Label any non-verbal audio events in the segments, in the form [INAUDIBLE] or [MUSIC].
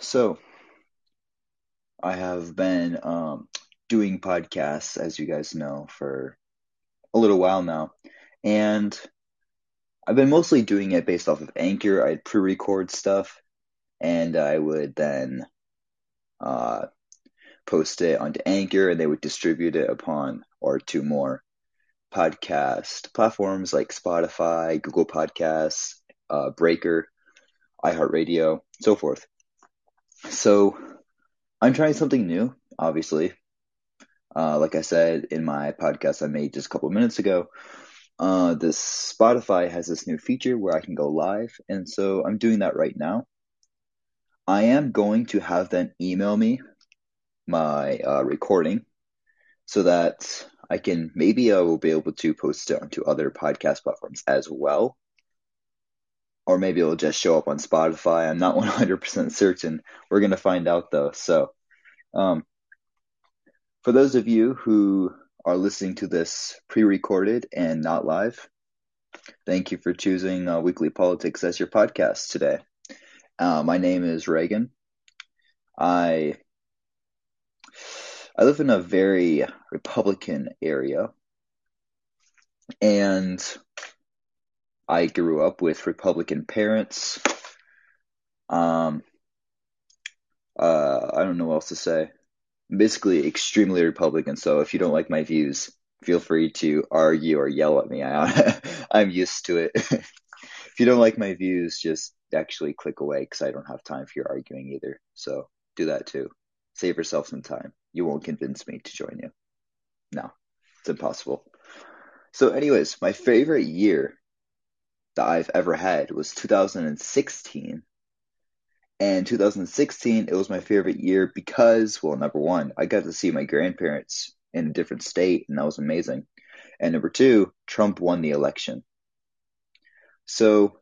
So, I have been um, doing podcasts, as you guys know, for a little while now. And I've been mostly doing it based off of Anchor. I'd pre record stuff and I would then uh, post it onto Anchor and they would distribute it upon or to more podcast platforms like Spotify, Google Podcasts, uh, Breaker, iHeartRadio, so forth. So I'm trying something new, obviously. Uh, like I said in my podcast I made just a couple minutes ago, uh, this Spotify has this new feature where I can go live, and so I'm doing that right now. I am going to have them email me my uh, recording so that I can maybe I will be able to post it onto other podcast platforms as well. Or maybe it'll just show up on Spotify. I'm not [LAUGHS] 100% certain. We're going to find out though. So, um, for those of you who are listening to this pre recorded and not live, thank you for choosing uh, Weekly Politics as your podcast today. Uh, my name is Reagan. I I live in a very Republican area, and I grew up with Republican parents. Um, uh, I don't know what else to say. Basically, extremely Republican. So if you don't like my views, feel free to argue or yell at me. [LAUGHS] I, I'm used to it. [LAUGHS] if you don't like my views, just actually click away because I don't have time for your arguing either. So do that too. Save yourself some time you won't convince me to join you. No, it's impossible. So, anyways, my favorite year that I've ever had was 2016. And 2016, it was my favorite year because, well, number one, I got to see my grandparents in a different state, and that was amazing. And number two, Trump won the election. So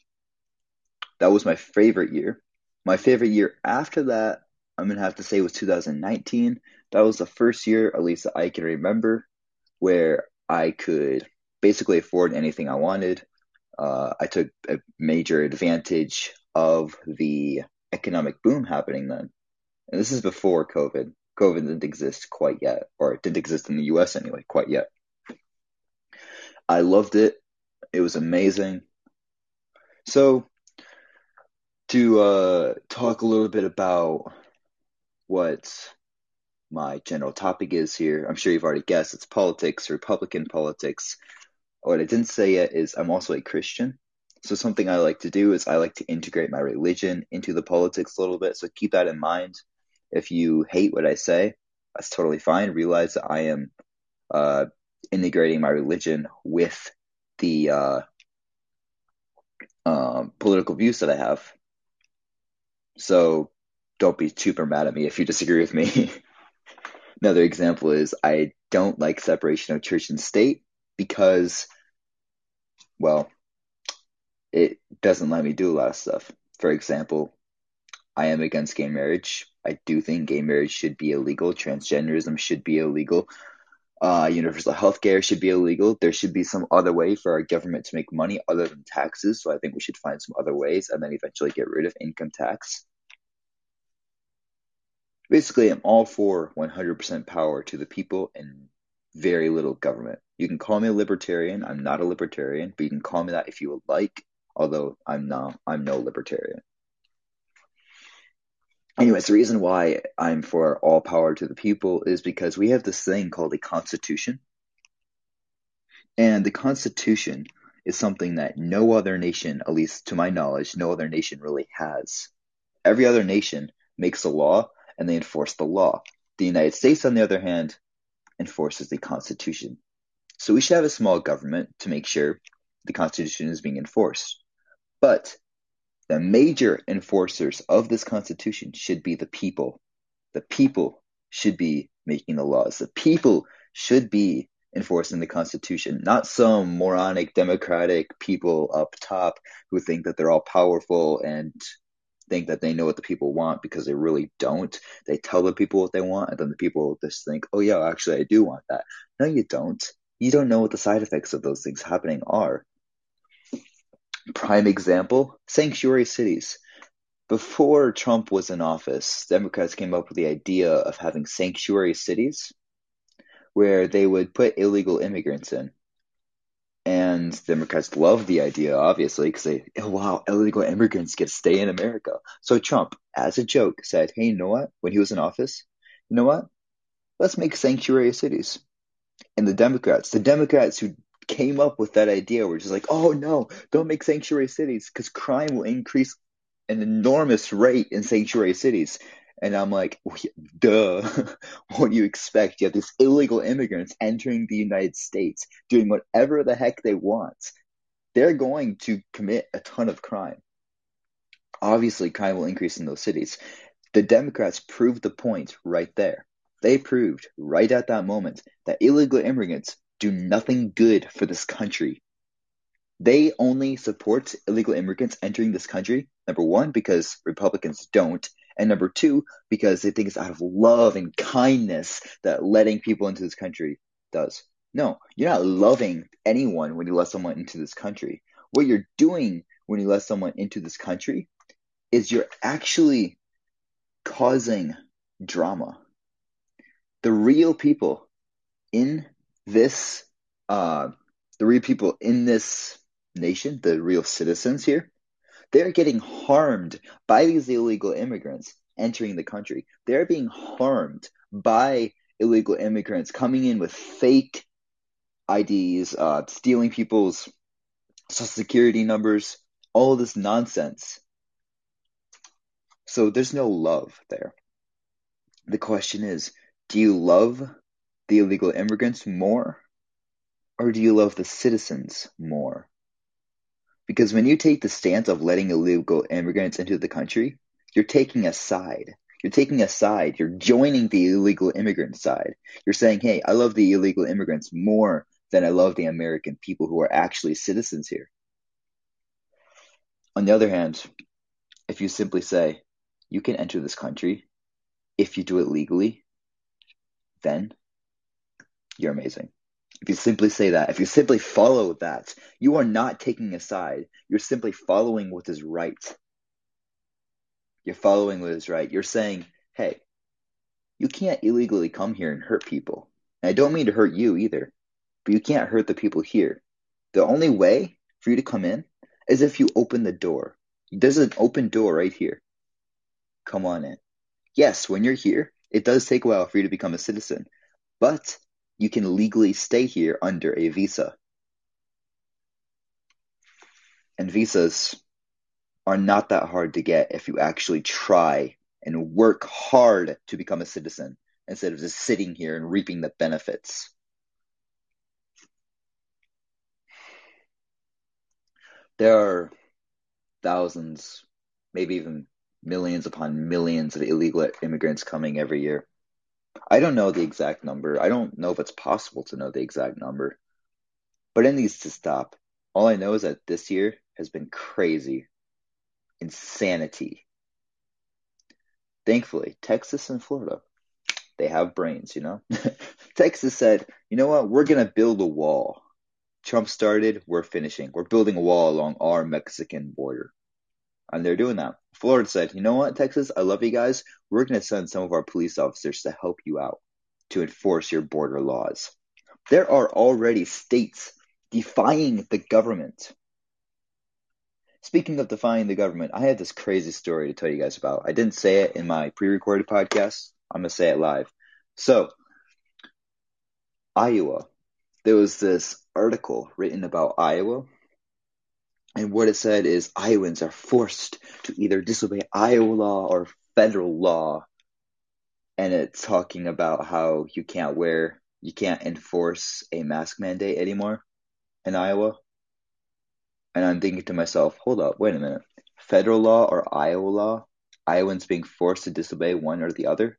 that was my favorite year. My favorite year after that, I'm going to have to say was 2019 that was the first year, at least I can remember, where I could basically afford anything I wanted. Uh, I took a major advantage of the economic boom happening then. And this is before COVID. COVID didn't exist quite yet, or it didn't exist in the US anyway, quite yet. I loved it. It was amazing. So, to uh, talk a little bit about what my general topic is here. I'm sure you've already guessed it's politics, Republican politics. What I didn't say yet is I'm also a Christian. So something I like to do is I like to integrate my religion into the politics a little bit. So keep that in mind. If you hate what I say, that's totally fine. Realize that I am uh, integrating my religion with the uh, um, political views that I have. So don't be super mad at me if you disagree with me. [LAUGHS] Another example is I don't like separation of church and state because, well, it doesn't let me do a lot of stuff. For example, I am against gay marriage. I do think gay marriage should be illegal. Transgenderism should be illegal. Uh, universal health care should be illegal. There should be some other way for our government to make money other than taxes. So I think we should find some other ways and then eventually get rid of income tax basically I'm all for 100% power to the people and very little government. You can call me a libertarian. I'm not a libertarian, but you can call me that if you would like, although I'm not I'm no libertarian. Anyways, the reason why I'm for all power to the people is because we have this thing called a constitution. And the constitution is something that no other nation, at least to my knowledge, no other nation really has. Every other nation makes a law and they enforce the law. The United States, on the other hand, enforces the Constitution. So we should have a small government to make sure the Constitution is being enforced. But the major enforcers of this Constitution should be the people. The people should be making the laws. The people should be enforcing the Constitution, not some moronic democratic people up top who think that they're all powerful and think that they know what the people want because they really don't. They tell the people what they want, and then the people just think, oh, yeah, actually, I do want that. No, you don't. You don't know what the side effects of those things happening are. Prime example sanctuary cities. before Trump was in office, Democrats came up with the idea of having sanctuary cities where they would put illegal immigrants in. And Democrats love the idea, obviously, because they, oh, wow, illegal immigrants get to stay in America. So Trump, as a joke, said, hey, you know what? When he was in office, you know what? Let's make sanctuary cities. And the Democrats, the Democrats who came up with that idea were just like, oh no, don't make sanctuary cities because crime will increase an enormous rate in sanctuary cities. And I'm like, duh. [LAUGHS] what do you expect? You have these illegal immigrants entering the United States, doing whatever the heck they want. They're going to commit a ton of crime. Obviously, crime will increase in those cities. The Democrats proved the point right there. They proved right at that moment that illegal immigrants do nothing good for this country. They only support illegal immigrants entering this country, number one, because Republicans don't, and number two, because they think it's out of love and kindness that letting people into this country does. No, you're not loving anyone when you let someone into this country. What you're doing when you let someone into this country is you're actually causing drama. The real people in this, uh, the real people in this nation, the real citizens here, they're getting harmed by these illegal immigrants entering the country. They're being harmed by illegal immigrants coming in with fake IDs, uh, stealing people's social security numbers, all this nonsense. So there's no love there. The question is do you love the illegal immigrants more? Or do you love the citizens more? Because when you take the stance of letting illegal immigrants into the country, you're taking a side. You're taking a side. You're joining the illegal immigrant side. You're saying, hey, I love the illegal immigrants more than I love the American people who are actually citizens here. On the other hand, if you simply say, you can enter this country if you do it legally, then you're amazing. If you simply say that, if you simply follow that, you are not taking a side. You're simply following what is right. You're following what is right. You're saying, hey, you can't illegally come here and hurt people. And I don't mean to hurt you either, but you can't hurt the people here. The only way for you to come in is if you open the door. There's an open door right here. Come on in. Yes, when you're here, it does take a while for you to become a citizen, but you can legally stay here under a visa. And visas are not that hard to get if you actually try and work hard to become a citizen instead of just sitting here and reaping the benefits. There are thousands, maybe even millions upon millions of illegal immigrants coming every year. I don't know the exact number. I don't know if it's possible to know the exact number. But it needs to stop. All I know is that this year has been crazy. Insanity. Thankfully, Texas and Florida, they have brains, you know? [LAUGHS] Texas said, you know what? We're going to build a wall. Trump started, we're finishing. We're building a wall along our Mexican border. And they're doing that. Florida said, you know what, Texas, I love you guys. We're going to send some of our police officers to help you out to enforce your border laws. There are already states defying the government. Speaking of defying the government, I had this crazy story to tell you guys about. I didn't say it in my pre recorded podcast. I'm going to say it live. So, Iowa, there was this article written about Iowa and what it said is Iowans are forced to either disobey Iowa law or federal law. And it's talking about how you can't wear, you can't enforce a mask mandate anymore in Iowa. And I'm thinking to myself, hold up, wait a minute. Federal law or Iowa law? Iowans being forced to disobey one or the other?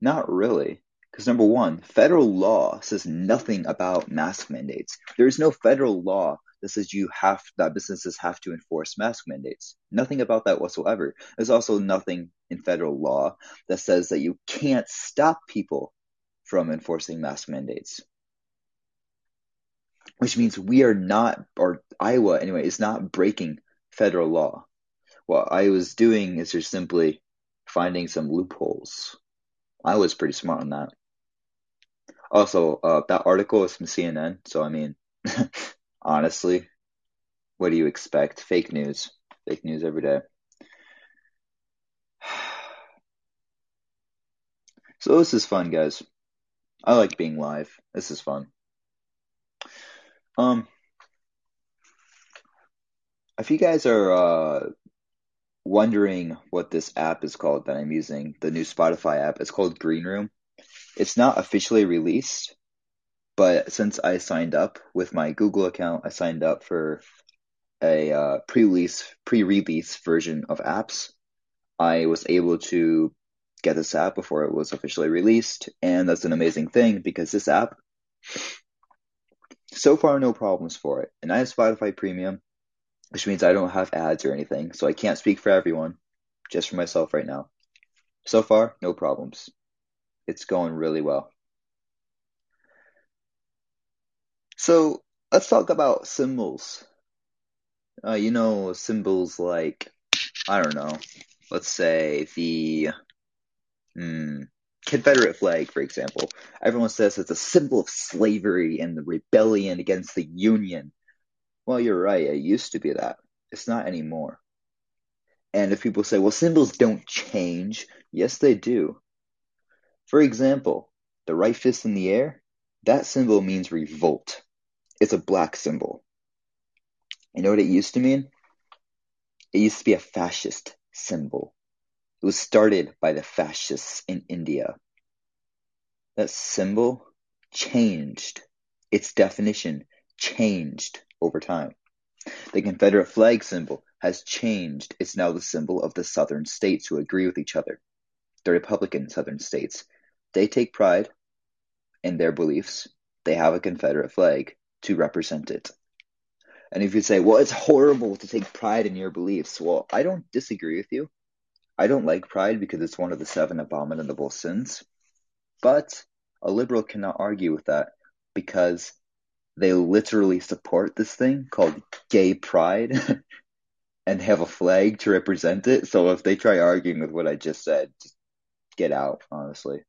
Not really. Because number one, federal law says nothing about mask mandates. There is no federal law that says you have that businesses have to enforce mask mandates. Nothing about that whatsoever. There's also nothing in federal law that says that you can't stop people from enforcing mask mandates. Which means we are not, or Iowa anyway, is not breaking federal law. what I was doing is just simply finding some loopholes. I was pretty smart on that. Also, uh, that article is from CNN, so I mean, [LAUGHS] honestly, what do you expect? Fake news. Fake news every day. [SIGHS] So this is fun, guys. I like being live. This is fun. Um, if you guys are uh, wondering what this app is called that I'm using, the new Spotify app, it's called Green Room. It's not officially released, but since I signed up with my Google account, I signed up for a uh, pre-release pre-release version of apps. I was able to get this app before it was officially released, and that's an amazing thing because this app, so far, no problems for it. And I have Spotify Premium, which means I don't have ads or anything, so I can't speak for everyone, just for myself right now. So far, no problems. It's going really well. So let's talk about symbols. Uh, you know, symbols like, I don't know, let's say the hmm, Confederate flag, for example. Everyone says it's a symbol of slavery and the rebellion against the Union. Well, you're right, it used to be that. It's not anymore. And if people say, well, symbols don't change, yes, they do. For example, the right fist in the air, that symbol means revolt. It's a black symbol. You know what it used to mean? It used to be a fascist symbol. It was started by the fascists in India. That symbol changed. Its definition changed over time. The Confederate flag symbol has changed. It's now the symbol of the southern states who agree with each other. The Republican southern states. They take pride in their beliefs. They have a Confederate flag to represent it. And if you say, well, it's horrible to take pride in your beliefs, well, I don't disagree with you. I don't like pride because it's one of the seven abominable sins. But a liberal cannot argue with that because they literally support this thing called gay pride [LAUGHS] and have a flag to represent it. So if they try arguing with what I just said, just get out, honestly.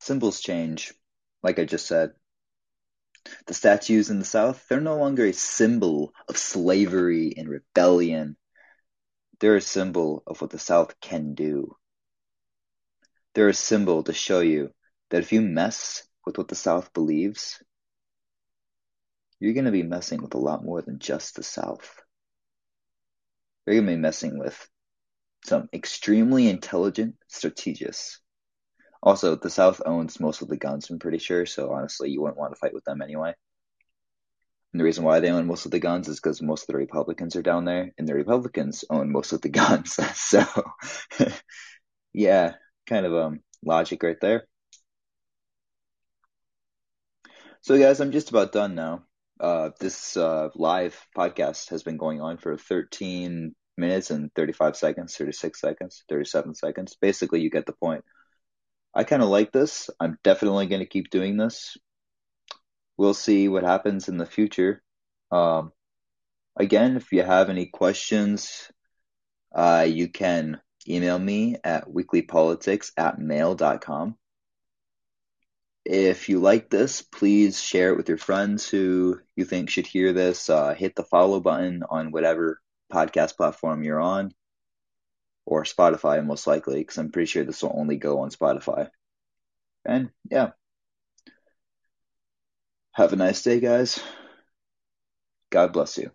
Symbols change, like I just said. The statues in the South, they're no longer a symbol of slavery and rebellion. They're a symbol of what the South can do. They're a symbol to show you that if you mess with what the South believes, you're going to be messing with a lot more than just the South. You're going to be messing with some extremely intelligent strategists also, the South owns most of the guns, I'm pretty sure, so honestly, you wouldn't want to fight with them anyway. And the reason why they own most of the guns is because most of the Republicans are down there, and the Republicans own most of the [LAUGHS] guns. so, [LAUGHS] yeah, kind of um logic right there. So, guys, I'm just about done now. Uh, this uh, live podcast has been going on for 13 minutes and 35 seconds, 36 seconds, 37 seconds. Basically, you get the point. I kind of like this. I'm definitely going to keep doing this. We'll see what happens in the future. Um, again, if you have any questions, uh, you can email me at weeklypolitics at mail.com. If you like this, please share it with your friends who you think should hear this. Uh, hit the follow button on whatever podcast platform you're on or Spotify most likely, because I'm pretty sure this will only go on Spotify. And yeah. Have a nice day, guys. God bless you.